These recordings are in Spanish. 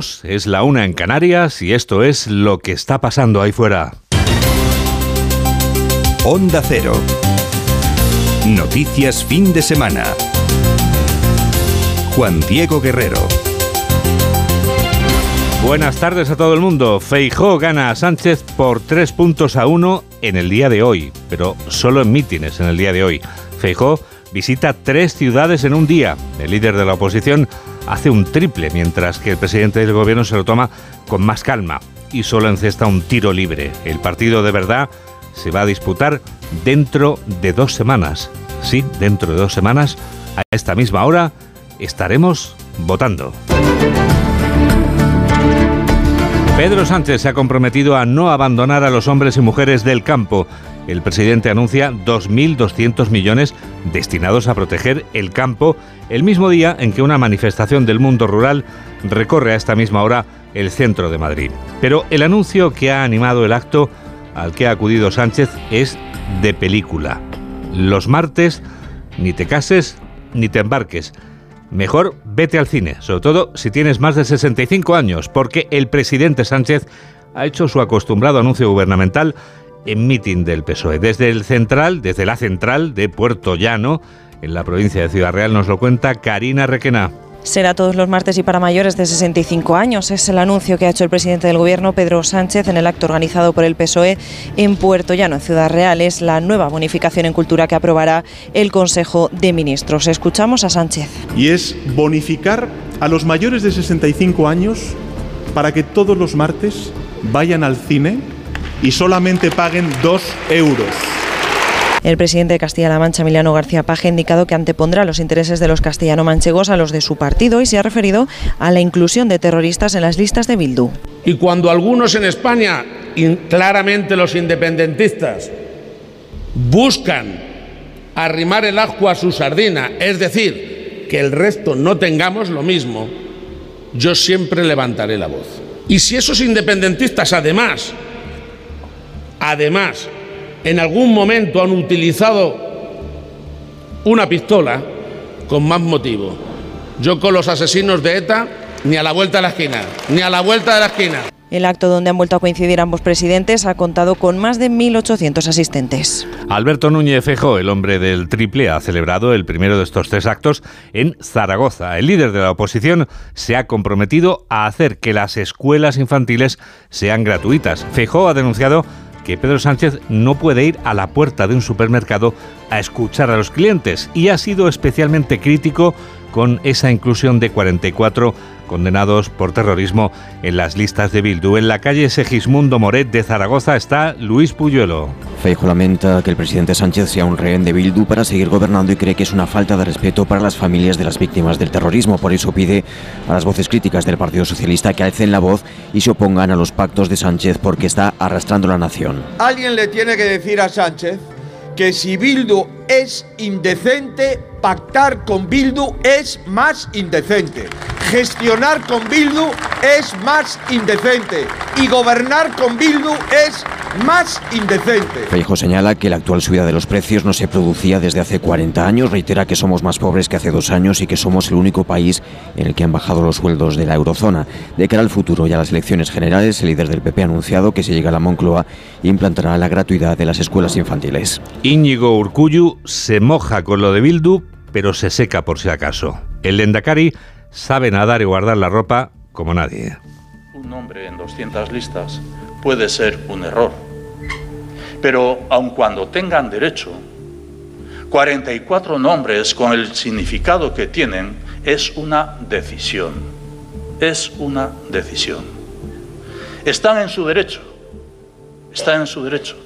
Es la una en Canarias y esto es lo que está pasando ahí fuera. Onda Cero. Noticias fin de semana. Juan Diego Guerrero. Buenas tardes a todo el mundo. Feijó gana a Sánchez por tres puntos a uno en el día de hoy, pero solo en mítines en el día de hoy. Feijó visita tres ciudades en un día. El líder de la oposición hace un triple, mientras que el presidente del gobierno se lo toma con más calma y solo encesta un tiro libre. El partido de verdad se va a disputar dentro de dos semanas. Sí, dentro de dos semanas, a esta misma hora, estaremos votando. Pedro Sánchez se ha comprometido a no abandonar a los hombres y mujeres del campo. El presidente anuncia 2.200 millones destinados a proteger el campo el mismo día en que una manifestación del mundo rural recorre a esta misma hora el centro de Madrid. Pero el anuncio que ha animado el acto al que ha acudido Sánchez es de película. Los martes ni te cases ni te embarques. Mejor vete al cine, sobre todo si tienes más de 65 años, porque el presidente Sánchez ha hecho su acostumbrado anuncio gubernamental en mitin del PSOE. Desde el central, desde la central de Puerto Llano, en la provincia de Ciudad Real, nos lo cuenta Karina Requena. Será todos los martes y para mayores de 65 años. Es el anuncio que ha hecho el presidente del Gobierno, Pedro Sánchez, en el acto organizado por el PSOE en Puerto Llano, en Ciudad Real. Es la nueva bonificación en cultura que aprobará el Consejo de Ministros. Escuchamos a Sánchez. Y es bonificar a los mayores de 65 años para que todos los martes vayan al cine y solamente paguen dos euros. El presidente de Castilla-La Mancha, Emiliano García Paje, ha indicado que antepondrá los intereses de los castellano-manchegos a los de su partido y se ha referido a la inclusión de terroristas en las listas de Bildu. Y cuando algunos en España, claramente los independentistas, buscan arrimar el agua a su sardina, es decir, que el resto no tengamos lo mismo, yo siempre levantaré la voz. Y si esos independentistas además, además, en algún momento han utilizado una pistola con más motivo. Yo con los asesinos de ETA ni a la vuelta de la esquina, ni a la vuelta de la esquina. El acto donde han vuelto a coincidir ambos presidentes ha contado con más de 1.800 asistentes. Alberto Núñez Fejo, el hombre del triple, ha celebrado el primero de estos tres actos en Zaragoza. El líder de la oposición se ha comprometido a hacer que las escuelas infantiles sean gratuitas. Fejo ha denunciado que Pedro Sánchez no puede ir a la puerta de un supermercado a escuchar a los clientes y ha sido especialmente crítico con esa inclusión de 44 condenados por terrorismo en las listas de Bildu. En la calle Segismundo Moret de Zaragoza está Luis Puyuelo. Feijo lamenta que el presidente Sánchez sea un rehén de Bildu para seguir gobernando y cree que es una falta de respeto para las familias de las víctimas del terrorismo. Por eso pide a las voces críticas del Partido Socialista que alcen la voz y se opongan a los pactos de Sánchez porque está arrastrando la nación. Alguien le tiene que decir a Sánchez que si Bildu es indecente, pactar con Bildu es más indecente. Gestionar con Bildu es más indecente. Y gobernar con Bildu es más indecente. Feijo señala que la actual subida de los precios no se producía desde hace 40 años, reitera que somos más pobres que hace dos años y que somos el único país en el que han bajado los sueldos de la eurozona. De cara al futuro y a las elecciones generales, el líder del PP ha anunciado que si llega a la Moncloa implantará la gratuidad de las escuelas infantiles. Íñigo Urcuyu se moja con lo de Bildu, pero se seca por si acaso. El Lendakari sabe nadar y guardar la ropa como nadie. Un nombre en 200 listas puede ser un error. Pero aun cuando tengan derecho, 44 nombres con el significado que tienen es una decisión. Es una decisión. Están en su derecho. Están en su derecho.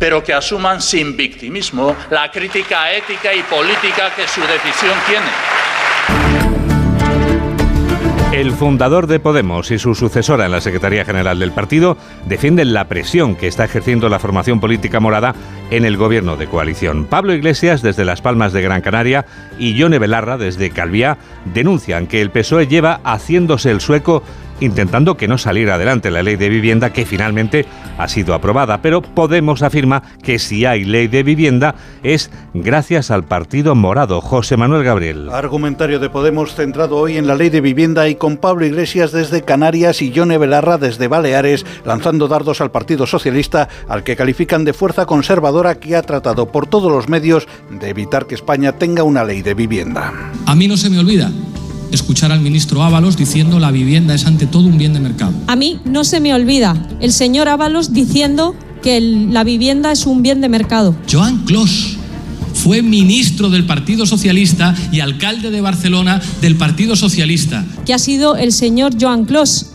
Pero que asuman sin victimismo la crítica ética y política que su decisión tiene. El fundador de Podemos y su sucesora en la Secretaría General del partido defienden la presión que está ejerciendo la formación política morada en el gobierno de coalición. Pablo Iglesias, desde Las Palmas de Gran Canaria, y Yone Belarra, desde Calviá, denuncian que el PSOE lleva haciéndose el sueco intentando que no saliera adelante la ley de vivienda que finalmente ha sido aprobada. Pero Podemos afirma que si hay ley de vivienda es gracias al Partido Morado. José Manuel Gabriel. Argumentario de Podemos centrado hoy en la ley de vivienda y con Pablo Iglesias desde Canarias y Yone Belarra desde Baleares lanzando dardos al Partido Socialista al que califican de fuerza conservadora que ha tratado por todos los medios de evitar que España tenga una ley de vivienda. A mí no se me olvida escuchar al ministro Ábalos diciendo la vivienda es ante todo un bien de mercado. A mí no se me olvida el señor Ábalos diciendo que la vivienda es un bien de mercado. Joan Clos fue ministro del Partido Socialista y alcalde de Barcelona del Partido Socialista. Que ha sido el señor Joan Clos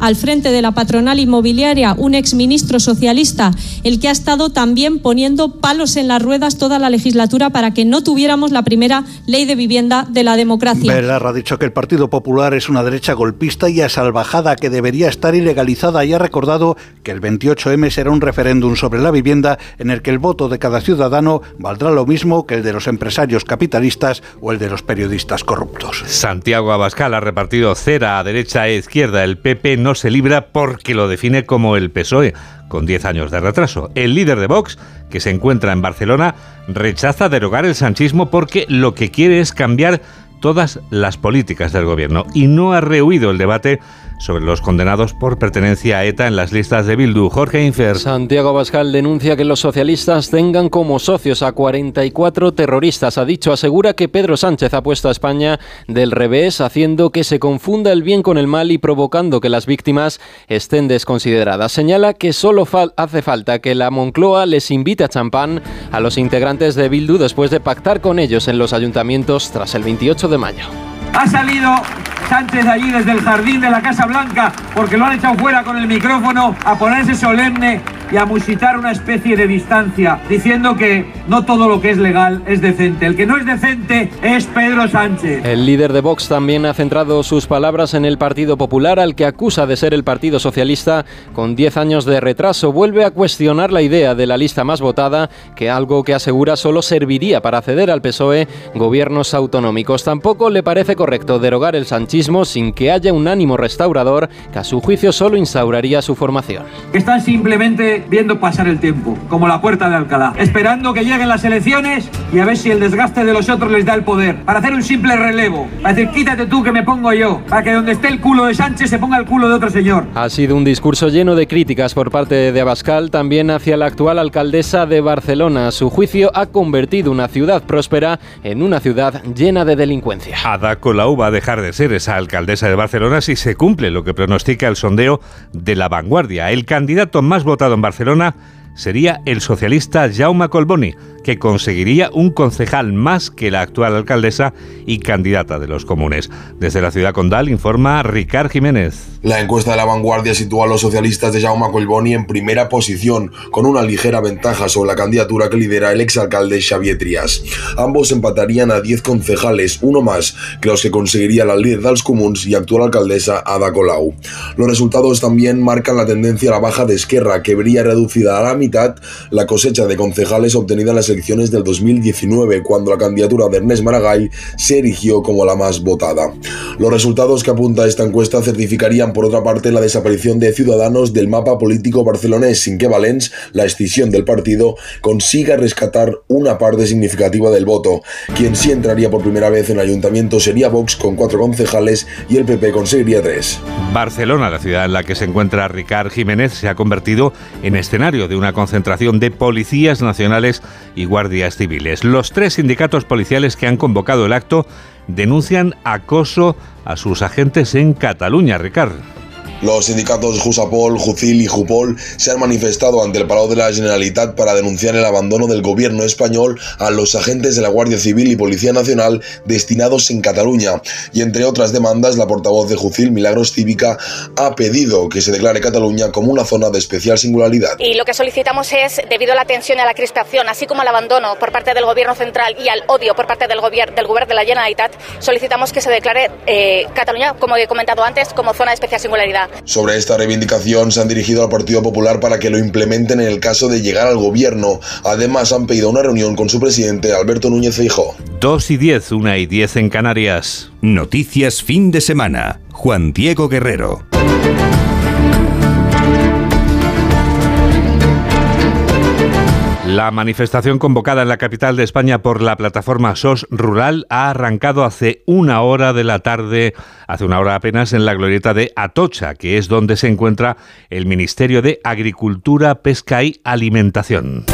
al frente de la patronal inmobiliaria, un exministro socialista, el que ha estado también poniendo palos en las ruedas toda la legislatura para que no tuviéramos la primera ley de vivienda de la democracia. Belarra ha dicho que el Partido Popular es una derecha golpista y asalvajada que debería estar ilegalizada y ha recordado que el 28M será un referéndum sobre la vivienda en el que el voto de cada ciudadano valdrá lo mismo que el de los empresarios capitalistas o el de los periodistas corruptos. Santiago Abascal ha repartido cera a derecha e izquierda. El PP no no se libra porque lo define como el PSOE, con 10 años de retraso. El líder de Vox, que se encuentra en Barcelona, rechaza derogar el sanchismo porque lo que quiere es cambiar todas las políticas del gobierno y no ha rehuido el debate sobre los condenados por pertenencia a ETA en las listas de Bildu. Jorge Infer. Santiago Bascal denuncia que los socialistas tengan como socios a 44 terroristas. Ha dicho, asegura que Pedro Sánchez ha puesto a España del revés, haciendo que se confunda el bien con el mal y provocando que las víctimas estén desconsideradas. Señala que solo hace falta que la Moncloa les invite a champán a los integrantes de Bildu después de pactar con ellos en los ayuntamientos tras el 28 de mayo. Ha salido Sánchez allí desde el jardín de la Casa Blanca porque lo han echado fuera con el micrófono a ponerse solemne y a musitar una especie de distancia, diciendo que no todo lo que es legal es decente. El que no es decente es Pedro Sánchez. El líder de Vox también ha centrado sus palabras en el Partido Popular, al que acusa de ser el Partido Socialista con 10 años de retraso. Vuelve a cuestionar la idea de la lista más votada, que algo que asegura solo serviría para ceder al PSOE gobiernos autonómicos. Tampoco le parece correcto derogar el sin que haya un ánimo restaurador que a su juicio solo instauraría su formación. Están simplemente viendo pasar el tiempo, como la puerta de Alcalá, esperando que lleguen las elecciones y a ver si el desgaste de los otros les da el poder, para hacer un simple relevo, para decir quítate tú que me pongo yo, para que donde esté el culo de Sánchez se ponga el culo de otro señor. Ha sido un discurso lleno de críticas por parte de Abascal, también hacia la actual alcaldesa de Barcelona. Su juicio ha convertido una ciudad próspera en una ciudad llena de delincuencia. Ada Colau va a dejar de ser esa alcaldesa de Barcelona si se cumple lo que pronostica el sondeo de la vanguardia. El candidato más votado en Barcelona sería el socialista Jaume Colboni, que conseguiría un concejal más que la actual alcaldesa y candidata de los comunes. Desde la ciudad condal informa Ricard Jiménez. La encuesta de la vanguardia sitúa a los socialistas de Jaume Colboni en primera posición, con una ligera ventaja sobre la candidatura que lidera el exalcalde Xavier Trias. Ambos empatarían a 10 concejales, uno más que los que conseguiría la líder dels comuns y actual alcaldesa Ada Colau. Los resultados también marcan la tendencia a la baja de Esquerra, que vería reducida a la mitad la cosecha de concejales obtenida en las elecciones del 2019, cuando la candidatura de Ernest Maragall se erigió como la más votada. Los resultados que apunta esta encuesta certificarían, por otra parte, la desaparición de Ciudadanos del mapa político barcelonés, sin que Valens, la escisión del partido, consiga rescatar una parte significativa del voto. Quien sí entraría por primera vez en el ayuntamiento sería Vox con cuatro concejales y el PP conseguiría tres. Barcelona, la ciudad en la que se encuentra Ricard Jiménez, se ha convertido en escenario de una concentración de policías nacionales y guardias civiles. Los tres sindicatos policiales que han convocado el acto denuncian acoso a sus agentes en Cataluña, Ricard. Los sindicatos Jusapol, Jucil y Jupol se han manifestado ante el Palau de la Generalitat para denunciar el abandono del gobierno español a los agentes de la Guardia Civil y Policía Nacional destinados en Cataluña. Y entre otras demandas, la portavoz de Jucil, Milagros Cívica, ha pedido que se declare Cataluña como una zona de especial singularidad. Y lo que solicitamos es, debido a la tensión y a la crispación, así como al abandono por parte del gobierno central y al odio por parte del, gobierno del gobierno de la Generalitat, solicitamos que se declare eh, Cataluña, como he comentado antes, como zona de especial singularidad. Sobre esta reivindicación se han dirigido al Partido Popular para que lo implementen en el caso de llegar al gobierno. Además han pedido una reunión con su presidente Alberto Núñez Feijóo. 2 y 10, 1 y 10 en Canarias. Noticias fin de semana. Juan Diego Guerrero. La manifestación convocada en la capital de España por la plataforma SOS Rural ha arrancado hace una hora de la tarde, hace una hora apenas, en la glorieta de Atocha, que es donde se encuentra el Ministerio de Agricultura, Pesca y Alimentación.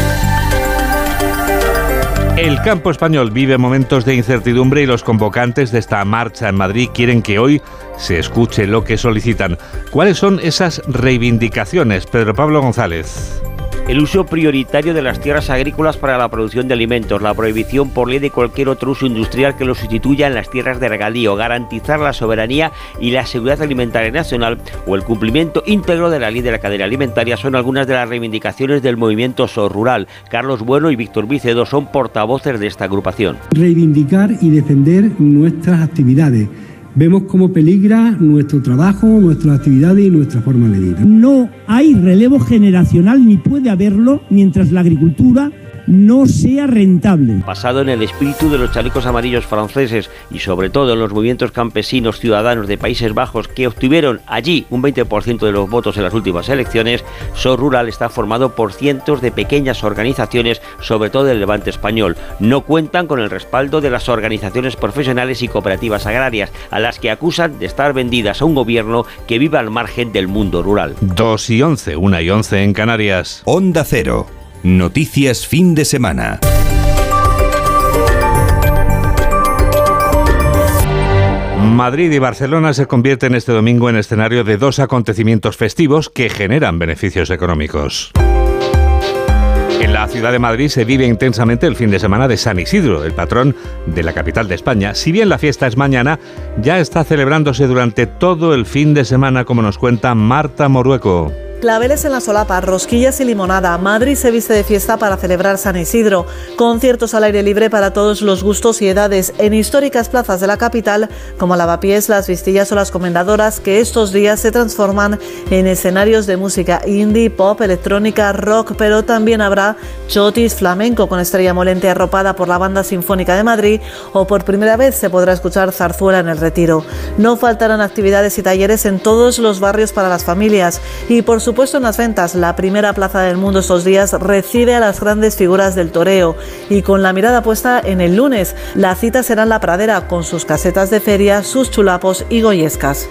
El campo español vive momentos de incertidumbre y los convocantes de esta marcha en Madrid quieren que hoy se escuche lo que solicitan. ¿Cuáles son esas reivindicaciones? Pedro Pablo González el uso prioritario de las tierras agrícolas para la producción de alimentos, la prohibición por ley de cualquier otro uso industrial que lo sustituya en las tierras de regadío, garantizar la soberanía y la seguridad alimentaria nacional o el cumplimiento íntegro de la ley de la cadena alimentaria son algunas de las reivindicaciones del movimiento SOR Rural. Carlos Bueno y Víctor Vicedo son portavoces de esta agrupación. Reivindicar y defender nuestras actividades vemos cómo peligra nuestro trabajo, nuestras actividades y nuestra forma de vida. No hay relevo generacional ni puede haberlo mientras la agricultura no sea rentable. Basado en el espíritu de los chalecos amarillos franceses y sobre todo en los movimientos campesinos ciudadanos de Países Bajos que obtuvieron allí un 20% de los votos en las últimas elecciones, SOR Rural está formado por cientos de pequeñas organizaciones, sobre todo del levante español. No cuentan con el respaldo de las organizaciones profesionales y cooperativas agrarias, a las que acusan de estar vendidas a un gobierno que vive al margen del mundo rural. 2 y 11, 1 y 11 en Canarias. Onda Cero. Noticias fin de semana. Madrid y Barcelona se convierten este domingo en escenario de dos acontecimientos festivos que generan beneficios económicos. En la ciudad de Madrid se vive intensamente el fin de semana de San Isidro, el patrón de la capital de España. Si bien la fiesta es mañana, ya está celebrándose durante todo el fin de semana, como nos cuenta Marta Morueco. Claveles en la solapa, rosquillas y limonada. Madrid se viste de fiesta para celebrar San Isidro. Conciertos al aire libre para todos los gustos y edades en históricas plazas de la capital como Lavapiés, Las Vistillas o Las Comendadoras que estos días se transforman en escenarios de música indie, pop, electrónica, rock, pero también habrá chotis, flamenco con estrella molente arropada por la Banda Sinfónica de Madrid o por primera vez se podrá escuchar zarzuela en el retiro. No faltarán actividades y talleres en todos los barrios para las familias y por su supuesto en las ventas, la primera plaza del mundo estos días recibe a las grandes figuras del toreo y con la mirada puesta en el lunes, la cita será en la pradera con sus casetas de feria, sus chulapos y goyescas.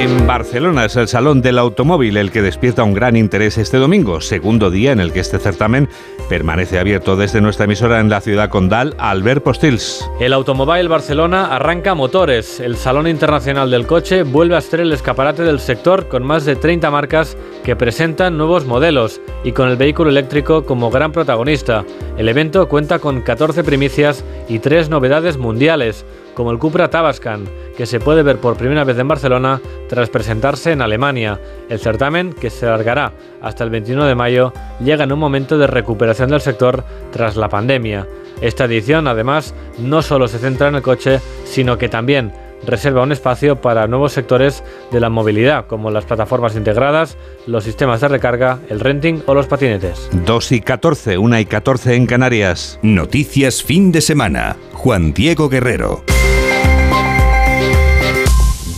En Barcelona es el Salón del Automóvil el que despierta un gran interés este domingo, segundo día en el que este certamen permanece abierto desde nuestra emisora en la ciudad condal, Albert Postils. El Automóvil Barcelona arranca motores. El Salón Internacional del Coche vuelve a ser el escaparate del sector con más de 30 marcas que presentan nuevos modelos y con el vehículo eléctrico como gran protagonista. El evento cuenta con 14 primicias y 3 novedades mundiales como el Cupra Tabascan, que se puede ver por primera vez en Barcelona tras presentarse en Alemania. El certamen, que se alargará hasta el 21 de mayo, llega en un momento de recuperación del sector tras la pandemia. Esta edición, además, no solo se centra en el coche, sino que también reserva un espacio para nuevos sectores de la movilidad, como las plataformas integradas, los sistemas de recarga, el renting o los patinetes. 2 y 14, 1 y 14 en Canarias. Noticias fin de semana. Juan Diego Guerrero.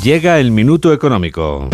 Llega el minuto económico.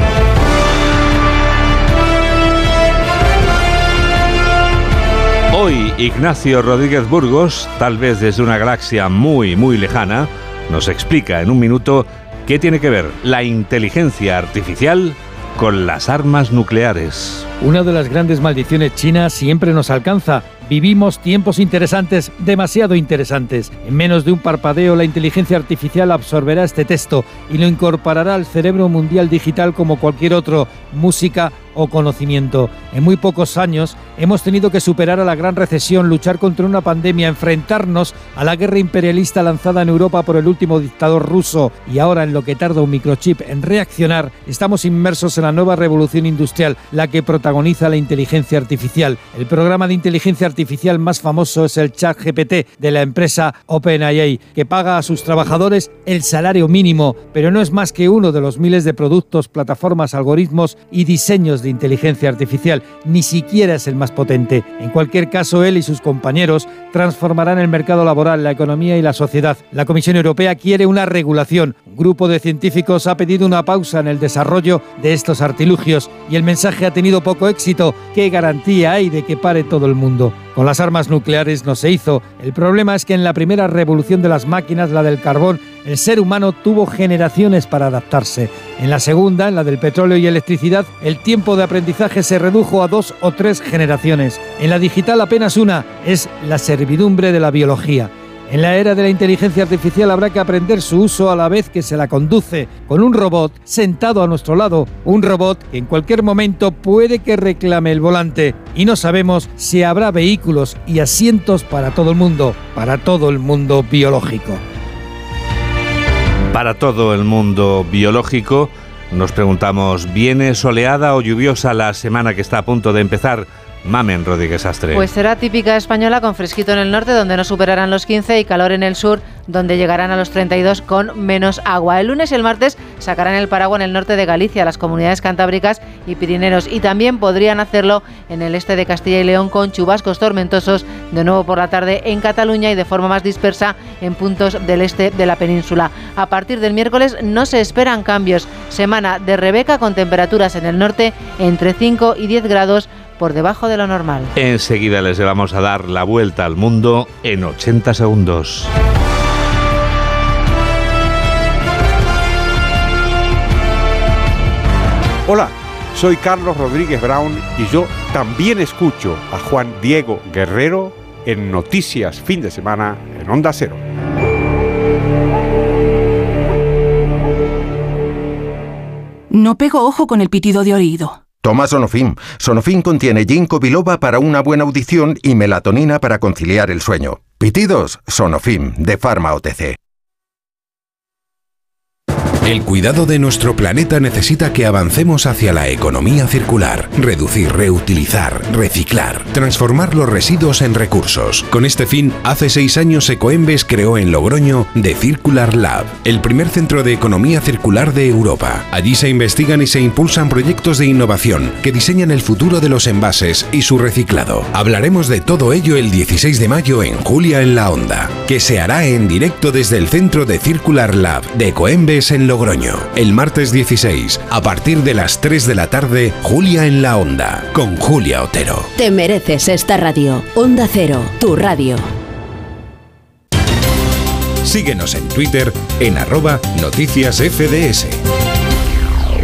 Hoy Ignacio Rodríguez Burgos, tal vez desde una galaxia muy, muy lejana, nos explica en un minuto qué tiene que ver la inteligencia artificial con las armas nucleares. Una de las grandes maldiciones chinas siempre nos alcanza Vivimos tiempos interesantes, demasiado interesantes. En menos de un parpadeo, la inteligencia artificial absorberá este texto y lo incorporará al cerebro mundial digital como cualquier otro, música o conocimiento. En muy pocos años hemos tenido que superar a la gran recesión, luchar contra una pandemia, enfrentarnos a la guerra imperialista lanzada en Europa por el último dictador ruso y ahora en lo que tarda un microchip en reaccionar, estamos inmersos en la nueva revolución industrial, la que protagoniza la inteligencia artificial. El programa de inteligencia artificial más famoso es el chat GPT de la empresa OpenAI, que paga a sus trabajadores el salario mínimo, pero no es más que uno de los miles de productos, plataformas, algoritmos y diseños de inteligencia artificial, ni siquiera es el más potente. En cualquier caso, él y sus compañeros transformarán el mercado laboral, la economía y la sociedad. La Comisión Europea quiere una regulación. Un grupo de científicos ha pedido una pausa en el desarrollo de estos artilugios y el mensaje ha tenido poco éxito. ¿Qué garantía hay de que pare todo el mundo? Con las armas nucleares no se hizo. El problema es que en la primera revolución de las máquinas, la del carbón, el ser humano tuvo generaciones para adaptarse. En la segunda, en la del petróleo y electricidad, el tiempo de aprendizaje se redujo a dos o tres generaciones. En la digital apenas una, es la servidumbre de la biología. En la era de la inteligencia artificial habrá que aprender su uso a la vez que se la conduce, con un robot sentado a nuestro lado, un robot que en cualquier momento puede que reclame el volante. Y no sabemos si habrá vehículos y asientos para todo el mundo, para todo el mundo biológico. Para todo el mundo biológico, nos preguntamos, ¿viene soleada o lluviosa la semana que está a punto de empezar? Mamen Rodríguez Astre. Pues será típica española con fresquito en el norte, donde no superarán los 15, y calor en el sur, donde llegarán a los 32 con menos agua. El lunes y el martes sacarán el paraguas en el norte de Galicia, las comunidades cantábricas y pirineros, y también podrían hacerlo en el este de Castilla y León con chubascos tormentosos de nuevo por la tarde en Cataluña y de forma más dispersa en puntos del este de la península. A partir del miércoles no se esperan cambios. Semana de Rebeca con temperaturas en el norte entre 5 y 10 grados por debajo de lo normal. Enseguida les vamos a dar la vuelta al mundo en 80 segundos. Hola, soy Carlos Rodríguez Brown y yo también escucho a Juan Diego Guerrero en Noticias Fin de Semana en Onda Cero. No pego ojo con el pitido de oído. Toma Sonofim. Sonofim contiene ginkgo biloba para una buena audición y melatonina para conciliar el sueño. Pitidos, Sonofim, de Pharma OTC. El cuidado de nuestro planeta necesita que avancemos hacia la economía circular, reducir, reutilizar, reciclar, transformar los residuos en recursos. Con este fin, hace seis años Ecoembes creó en Logroño The Circular Lab, el primer centro de economía circular de Europa. Allí se investigan y se impulsan proyectos de innovación que diseñan el futuro de los envases y su reciclado. Hablaremos de todo ello el 16 de mayo en Julia en la Onda, que se hará en directo desde el centro de Circular Lab de Ecoembes en Logroño. El martes 16, a partir de las 3 de la tarde, Julia en la Onda, con Julia Otero. Te mereces esta radio. Onda Cero, tu radio. Síguenos en Twitter en arroba noticias FDS.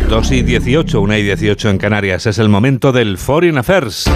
2 y 18, 1 y 18 en Canarias. Es el momento del Foreign Affairs.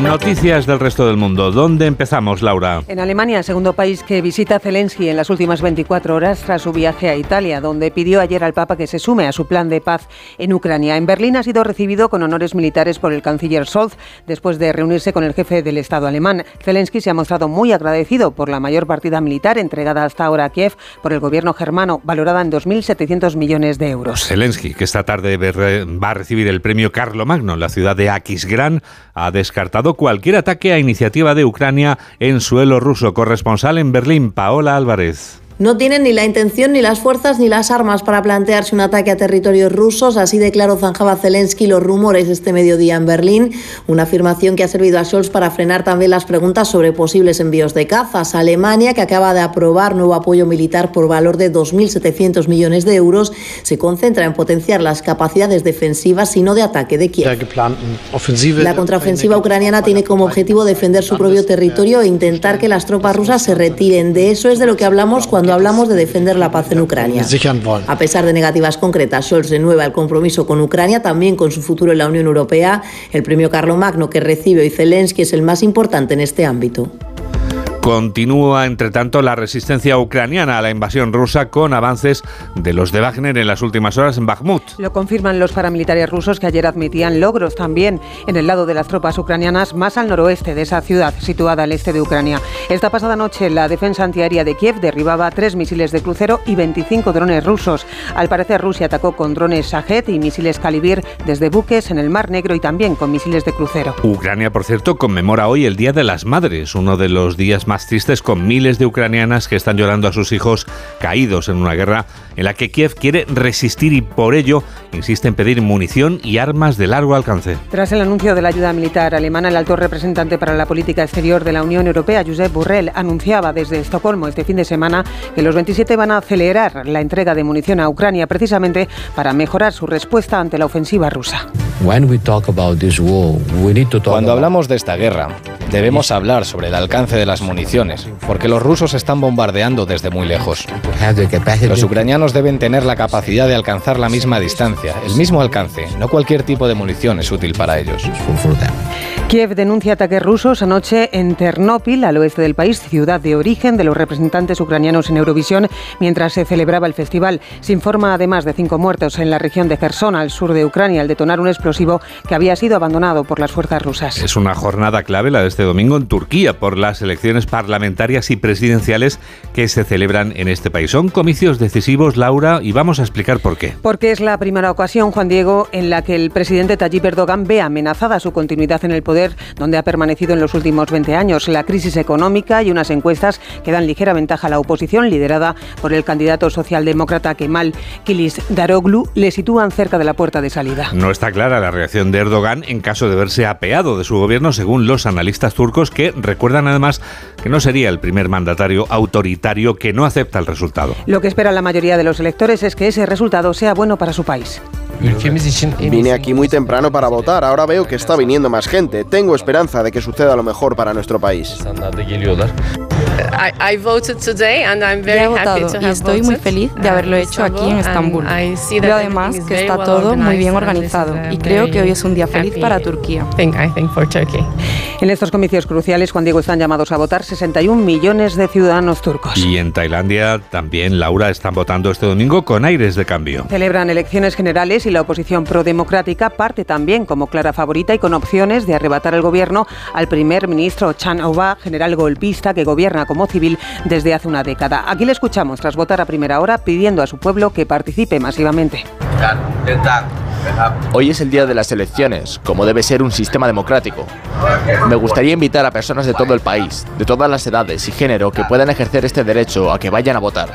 Noticias del resto del mundo. ¿Dónde empezamos, Laura? En Alemania, segundo país que visita Zelensky en las últimas 24 horas tras su viaje a Italia, donde pidió ayer al Papa que se sume a su plan de paz en Ucrania. En Berlín ha sido recibido con honores militares por el canciller Scholz después de reunirse con el jefe del Estado alemán. Zelensky se ha mostrado muy agradecido por la mayor partida militar entregada hasta ahora a Kiev por el gobierno germano, valorada en 2.700 millones de euros. Zelensky, que esta tarde va a recibir el premio Carlomagno en la ciudad de Aquisgrán, ha descartado cualquier ataque a iniciativa de Ucrania en suelo ruso. Corresponsal en Berlín, Paola Álvarez. No tienen ni la intención, ni las fuerzas, ni las armas para plantearse un ataque a territorios rusos, así de claro zanjaba Zelensky los rumores este mediodía en Berlín, una afirmación que ha servido a Scholz para frenar también las preguntas sobre posibles envíos de cazas. Alemania, que acaba de aprobar nuevo apoyo militar por valor de 2.700 millones de euros, se concentra en potenciar las capacidades defensivas y no de ataque de Kiev. La contraofensiva ucraniana tiene como objetivo defender su propio territorio e intentar que las tropas rusas se retiren. De eso es de lo que hablamos cuando hablamos de defender la paz en Ucrania. A pesar de negativas concretas, Scholz renueva el compromiso con Ucrania, también con su futuro en la Unión Europea. El premio Carlomagno que recibe hoy Zelensky es el más importante en este ámbito. Continúa, entre tanto, la resistencia ucraniana a la invasión rusa con avances de los de Wagner en las últimas horas en Bakhmut. Lo confirman los paramilitares rusos que ayer admitían logros también en el lado de las tropas ucranianas más al noroeste de esa ciudad situada al este de Ucrania. Esta pasada noche la defensa antiaérea de Kiev derribaba tres misiles de crucero y 25 drones rusos. Al parecer Rusia atacó con drones Shahed y misiles Kalibir desde buques en el Mar Negro y también con misiles de crucero. Ucrania, por cierto, conmemora hoy el Día de las Madres, uno de los días más más tristes con miles de ucranianas que están llorando a sus hijos caídos en una guerra en la que Kiev quiere resistir y por ello insiste en pedir munición y armas de largo alcance. Tras el anuncio de la ayuda militar alemana, el alto representante para la política exterior de la Unión Europea, Josep Borrell, anunciaba desde Estocolmo este fin de semana que los 27 van a acelerar la entrega de munición a Ucrania precisamente para mejorar su respuesta ante la ofensiva rusa. Cuando hablamos de esta guerra, debemos hablar sobre el alcance de las municiones, porque los rusos están bombardeando desde muy lejos. Los ucranianos deben tener la capacidad de alcanzar la misma distancia, el mismo alcance. No cualquier tipo de munición es útil para ellos. Kiev denuncia ataques rusos anoche en Ternópil, al oeste del país, ciudad de origen de los representantes ucranianos en Eurovisión, mientras se celebraba el festival. Se informa además de cinco muertos en la región de Kherson, al sur de Ucrania, al detonar un explosivo que había sido abandonado por las fuerzas rusas. Es una jornada clave la de este domingo en Turquía por las elecciones parlamentarias y presidenciales que se celebran en este país. Son comicios decisivos, Laura, y vamos a explicar por qué. Porque es la primera ocasión, Juan Diego, en la que el presidente Tayyip Erdogan ve amenazada su continuidad en el poder, donde ha permanecido en los últimos 20 años. La crisis económica y unas encuestas que dan ligera ventaja a la oposición, liderada por el candidato socialdemócrata Kemal Daroglu, le sitúan cerca de la puerta de salida. No está clara la reacción de Erdogan en caso de verse apeado de su gobierno, según los analistas turcos, que recuerdan además que no sería el primer mandatario autoritario que no acepta el resultado. Lo que espera la mayoría de los electores es que ese resultado sea bueno para su país. Vine aquí muy temprano para votar, ahora veo que está viniendo más gente. Tengo esperanza de que suceda lo mejor para nuestro país. He votado y estoy muy feliz de haberlo hecho aquí en Estambul. Veo además que está todo muy bien organizado y creo que hoy es un día feliz para Turquía. En estos comicios cruciales, Juan Diego, están llamados a votar 61 millones de ciudadanos turcos. Y en Tailandia también, Laura, están votando este domingo con aires de cambio. Celebran elecciones generales y la oposición prodemocrática parte también como clara favorita y con opciones de arrebatar el gobierno al primer ministro Chan Oba, general golpista que gobierna como civil desde hace una década. Aquí le escuchamos tras votar a primera hora pidiendo a su pueblo que participe masivamente. Hoy es el día de las elecciones, como debe ser un sistema democrático. Me gustaría invitar a personas de todo el país, de todas las edades y género, que puedan ejercer este derecho a que vayan a votar.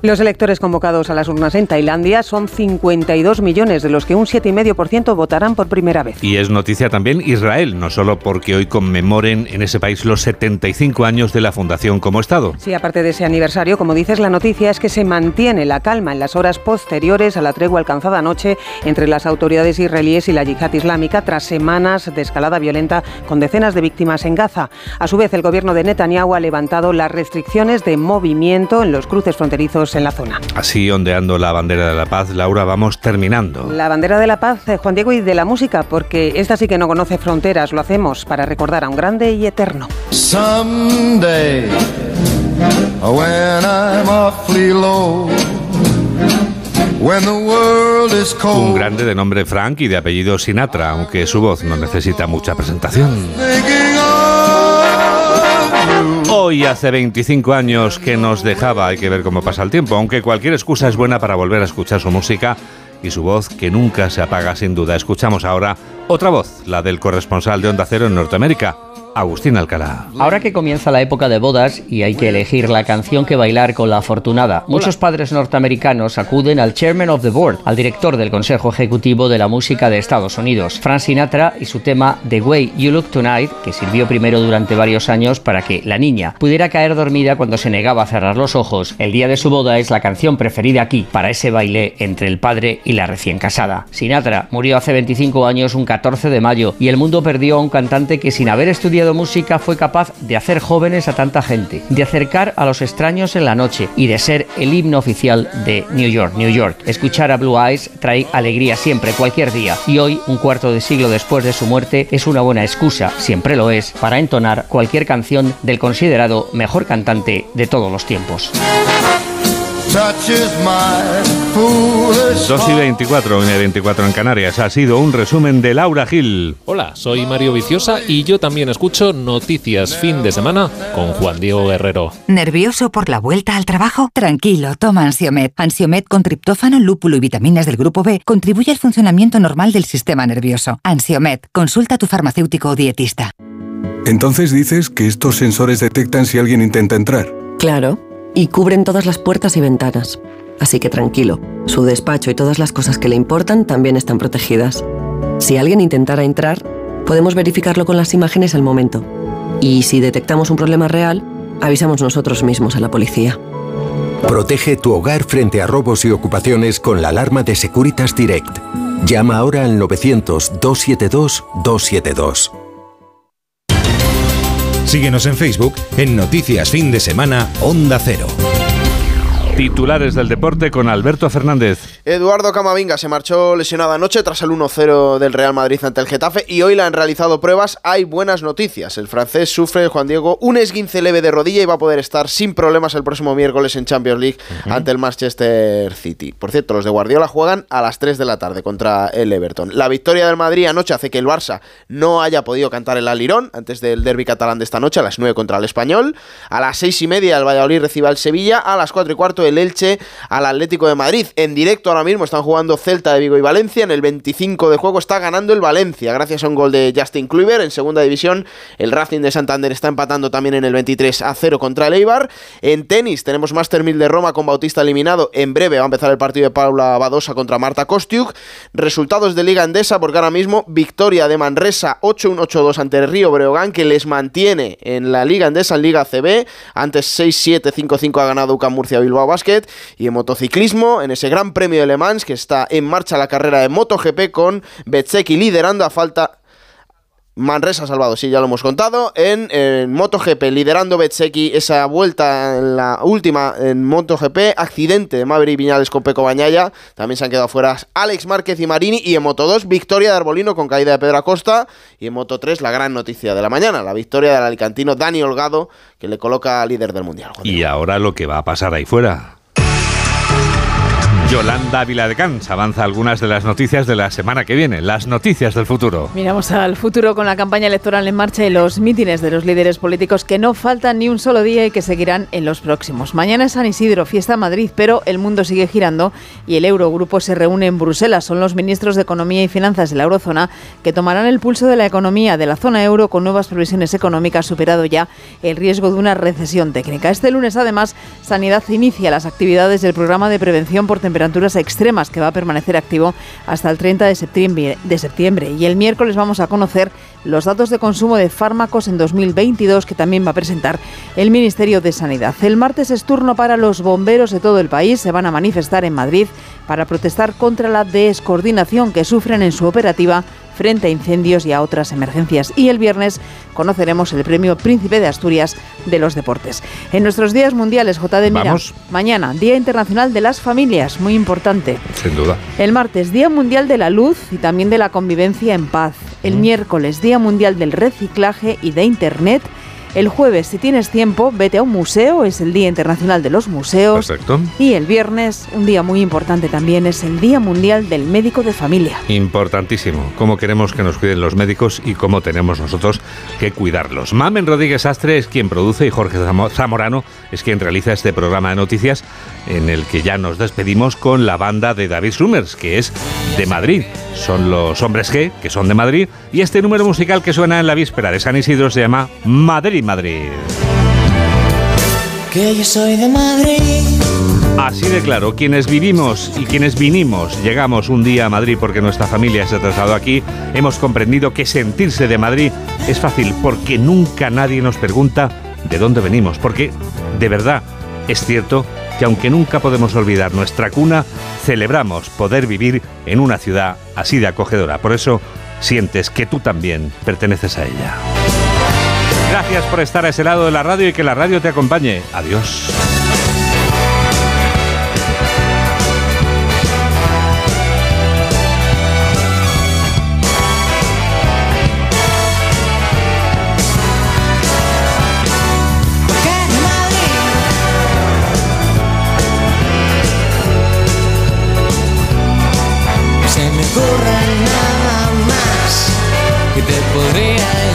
Los electores convocados a las urnas en Tailandia son 52 millones, de los que un 7,5% votarán por primera vez. Y es noticia también Israel, no solo porque hoy conmemoren en ese país los 75 años de la fundación como Estado. Sí, aparte de ese aniversario, como dices, la noticia es que se mantiene la calma en las horas posteriores a la tregua alcanzada anoche entre las autoridades israelíes y la yihad islámica tras semanas de escalada violenta con decenas de víctimas en Gaza. A su vez, el gobierno de Netanyahu ha levantado las restricciones de movimiento en los cruces fronterizos en la zona. Así ondeando la bandera de la paz, Laura, vamos terminando. La bandera de la paz, eh, Juan Diego, y de la música, porque esta sí que no conoce fronteras, lo hacemos para recordar a un grande y eterno. Someday, when I'm awfully low, when the world is cold, Un grande de nombre Frank y de apellido Sinatra, aunque su voz no necesita mucha presentación. Hoy hace 25 años que nos dejaba, hay que ver cómo pasa el tiempo, aunque cualquier excusa es buena para volver a escuchar su música y su voz que nunca se apaga sin duda. Escuchamos ahora otra voz, la del corresponsal de Onda Cero en Norteamérica, Agustín Alcalá. Ahora que comienza la época de bodas y hay que elegir la canción que bailar con la afortunada, muchos padres norteamericanos acuden al Chairman of the Board, al director del Consejo Ejecutivo de la Música de Estados Unidos, Frank Sinatra, y su tema The Way You Look Tonight, que sirvió primero durante varios años para que la niña pudiera caer dormida cuando se negaba a cerrar los ojos. El día de su boda es la canción preferida aquí, para ese baile entre el padre y la recién casada. Sinatra murió hace 25 años, un 14 de mayo, y el mundo perdió a un cantante que sin haber estudiado música fue capaz de hacer jóvenes a tanta gente, de acercar a los extraños en la noche y de ser el himno oficial de New York, New York. Escuchar a Blue Eyes trae alegría siempre, cualquier día, y hoy, un cuarto de siglo después de su muerte, es una buena excusa, siempre lo es, para entonar cualquier canción del considerado mejor cantante de todos los tiempos. Touches my foolish 2 y 24, 1 y 24 en Canarias. Ha sido un resumen de Laura Gil. Hola, soy Mario Viciosa y yo también escucho Noticias Fin de Semana con Juan Diego Guerrero. ¿Nervioso por la vuelta al trabajo? Tranquilo, toma Ansiomet. Ansiomet con triptófano, lúpulo y vitaminas del grupo B contribuye al funcionamiento normal del sistema nervioso. Ansiomet, consulta a tu farmacéutico o dietista. Entonces dices que estos sensores detectan si alguien intenta entrar. Claro, y cubren todas las puertas y ventanas. Así que tranquilo, su despacho y todas las cosas que le importan también están protegidas. Si alguien intentara entrar, podemos verificarlo con las imágenes al momento. Y si detectamos un problema real, avisamos nosotros mismos a la policía. Protege tu hogar frente a robos y ocupaciones con la alarma de Securitas Direct. Llama ahora al 900-272-272. Síguenos en Facebook en Noticias Fin de Semana Onda Cero. Titulares del deporte con Alberto Fernández. Eduardo Camavinga se marchó lesionado anoche tras el 1-0 del Real Madrid ante el Getafe y hoy le han realizado pruebas. Hay buenas noticias. El francés sufre, Juan Diego, un esguince leve de rodilla y va a poder estar sin problemas el próximo miércoles en Champions League ante el Manchester City. Por cierto, los de Guardiola juegan a las 3 de la tarde contra el Everton. La victoria del Madrid anoche hace que el Barça no haya podido cantar el alirón antes del derby catalán de esta noche a las 9 contra el Español. A las 6 y media el Valladolid recibe al Sevilla. A las 4 y cuarto el Elche al Atlético de Madrid. En directo ahora mismo están jugando Celta de Vigo y Valencia. En el 25 de juego está ganando el Valencia gracias a un gol de Justin Kluivert. En segunda división el Racing de Santander está empatando también en el 23 a 0 contra el Eibar. En tenis tenemos Master 1000 de Roma con Bautista eliminado. En breve va a empezar el partido de Paula Badosa contra Marta Kostiuk. Resultados de Liga Endesa porque ahora mismo victoria de Manresa 8-1-8-2 ante el Río Breogán que les mantiene en la Liga Endesa en Liga CB. Antes 6-7-5-5 ha ganado UCAM Murcia Bilbao Y en motociclismo, en ese Gran Premio de Le Mans, que está en marcha la carrera de MotoGP con Betseki liderando a falta Manresa salvado, sí, ya lo hemos contado. En, MotoGP, liderando Betseki esa vuelta en la última en MotoGP. Accidente de Maverick Viñales con Peco Bañaya. También se han quedado fuera Alex Márquez y Marini. Y en Moto 2, victoria de Arbolino con caída de Pedro Acosta. Y en Moto 3, la gran noticia de la mañana: la victoria del alicantino Dani Holgado, que le coloca líder del mundial. Y ahora lo que va a pasar ahí fuera. Yolanda Viladecans avanza algunas de las noticias de la semana que viene, las noticias del futuro. Miramos al futuro con la campaña electoral en marcha y los mítines de los líderes políticos que no faltan ni un solo día y que seguirán en los próximos. Mañana es San Isidro, fiesta Madrid, pero el mundo sigue girando y el Eurogrupo se reúne en Bruselas. Son los ministros de Economía y Finanzas de la Eurozona que tomarán el pulso de la economía de la zona euro con nuevas previsiones económicas, superado ya el riesgo de una recesión técnica. Este lunes, además, Sanidad inicia las actividades del programa de prevención por temperatura temperaturas extremas que va a permanecer activo hasta el 30 de septiembre. Y el miércoles vamos a conocer los datos de consumo de fármacos en 2022 que también va a presentar el Ministerio de Sanidad. El martes es turno para los bomberos de todo el país. Se van a manifestar en Madrid para protestar contra la descoordinación que sufren en su operativa frente a incendios y a otras emergencias. Y el viernes conoceremos el premio Príncipe de Asturias de los Deportes. En nuestros días mundiales, JD Mira, mañana, Día Internacional de las Familias, muy importante. Sin duda. El martes, Día Mundial de la Luz y también de la Convivencia en Paz. El mm. miércoles, Día Mundial del Reciclaje y de Internet. El jueves, si tienes tiempo, vete a un museo, es el Día Internacional de los Museos. Perfecto. Y el viernes, un día muy importante también, es el Día Mundial del Médico de Familia. Importantísimo. Cómo queremos que nos cuiden los médicos y cómo tenemos nosotros que cuidarlos. Mamen Rodríguez Astre es quien produce y Jorge Zamorano es quien realiza este programa de noticias en el que ya nos despedimos con la banda de David Summers, que es de Madrid. Son los hombres G, que son de Madrid, y este número musical que suena en la víspera de San Isidro se llama Madrid. Madrid. Que yo soy de Madrid. Así de claro, quienes vivimos y quienes vinimos, llegamos un día a Madrid porque nuestra familia se ha trasladado aquí, hemos comprendido que sentirse de Madrid es fácil porque nunca nadie nos pregunta de dónde venimos, porque de verdad es cierto que aunque nunca podemos olvidar nuestra cuna, celebramos poder vivir en una ciudad así de acogedora. Por eso sientes que tú también perteneces a ella. Gracias por estar a ese lado de la radio y que la radio te acompañe. Adiós.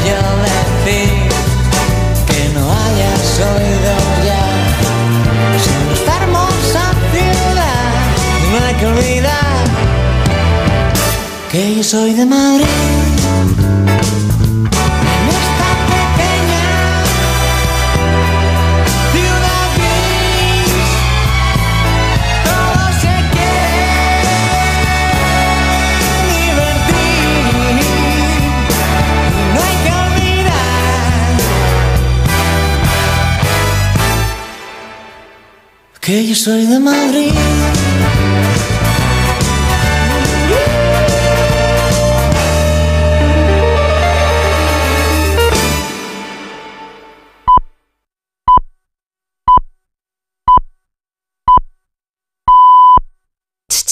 que Soy de Madrid. En esta pequeña. Ciudad vieja todo se quiere y no hay que olvidar que yo soy de Madrid.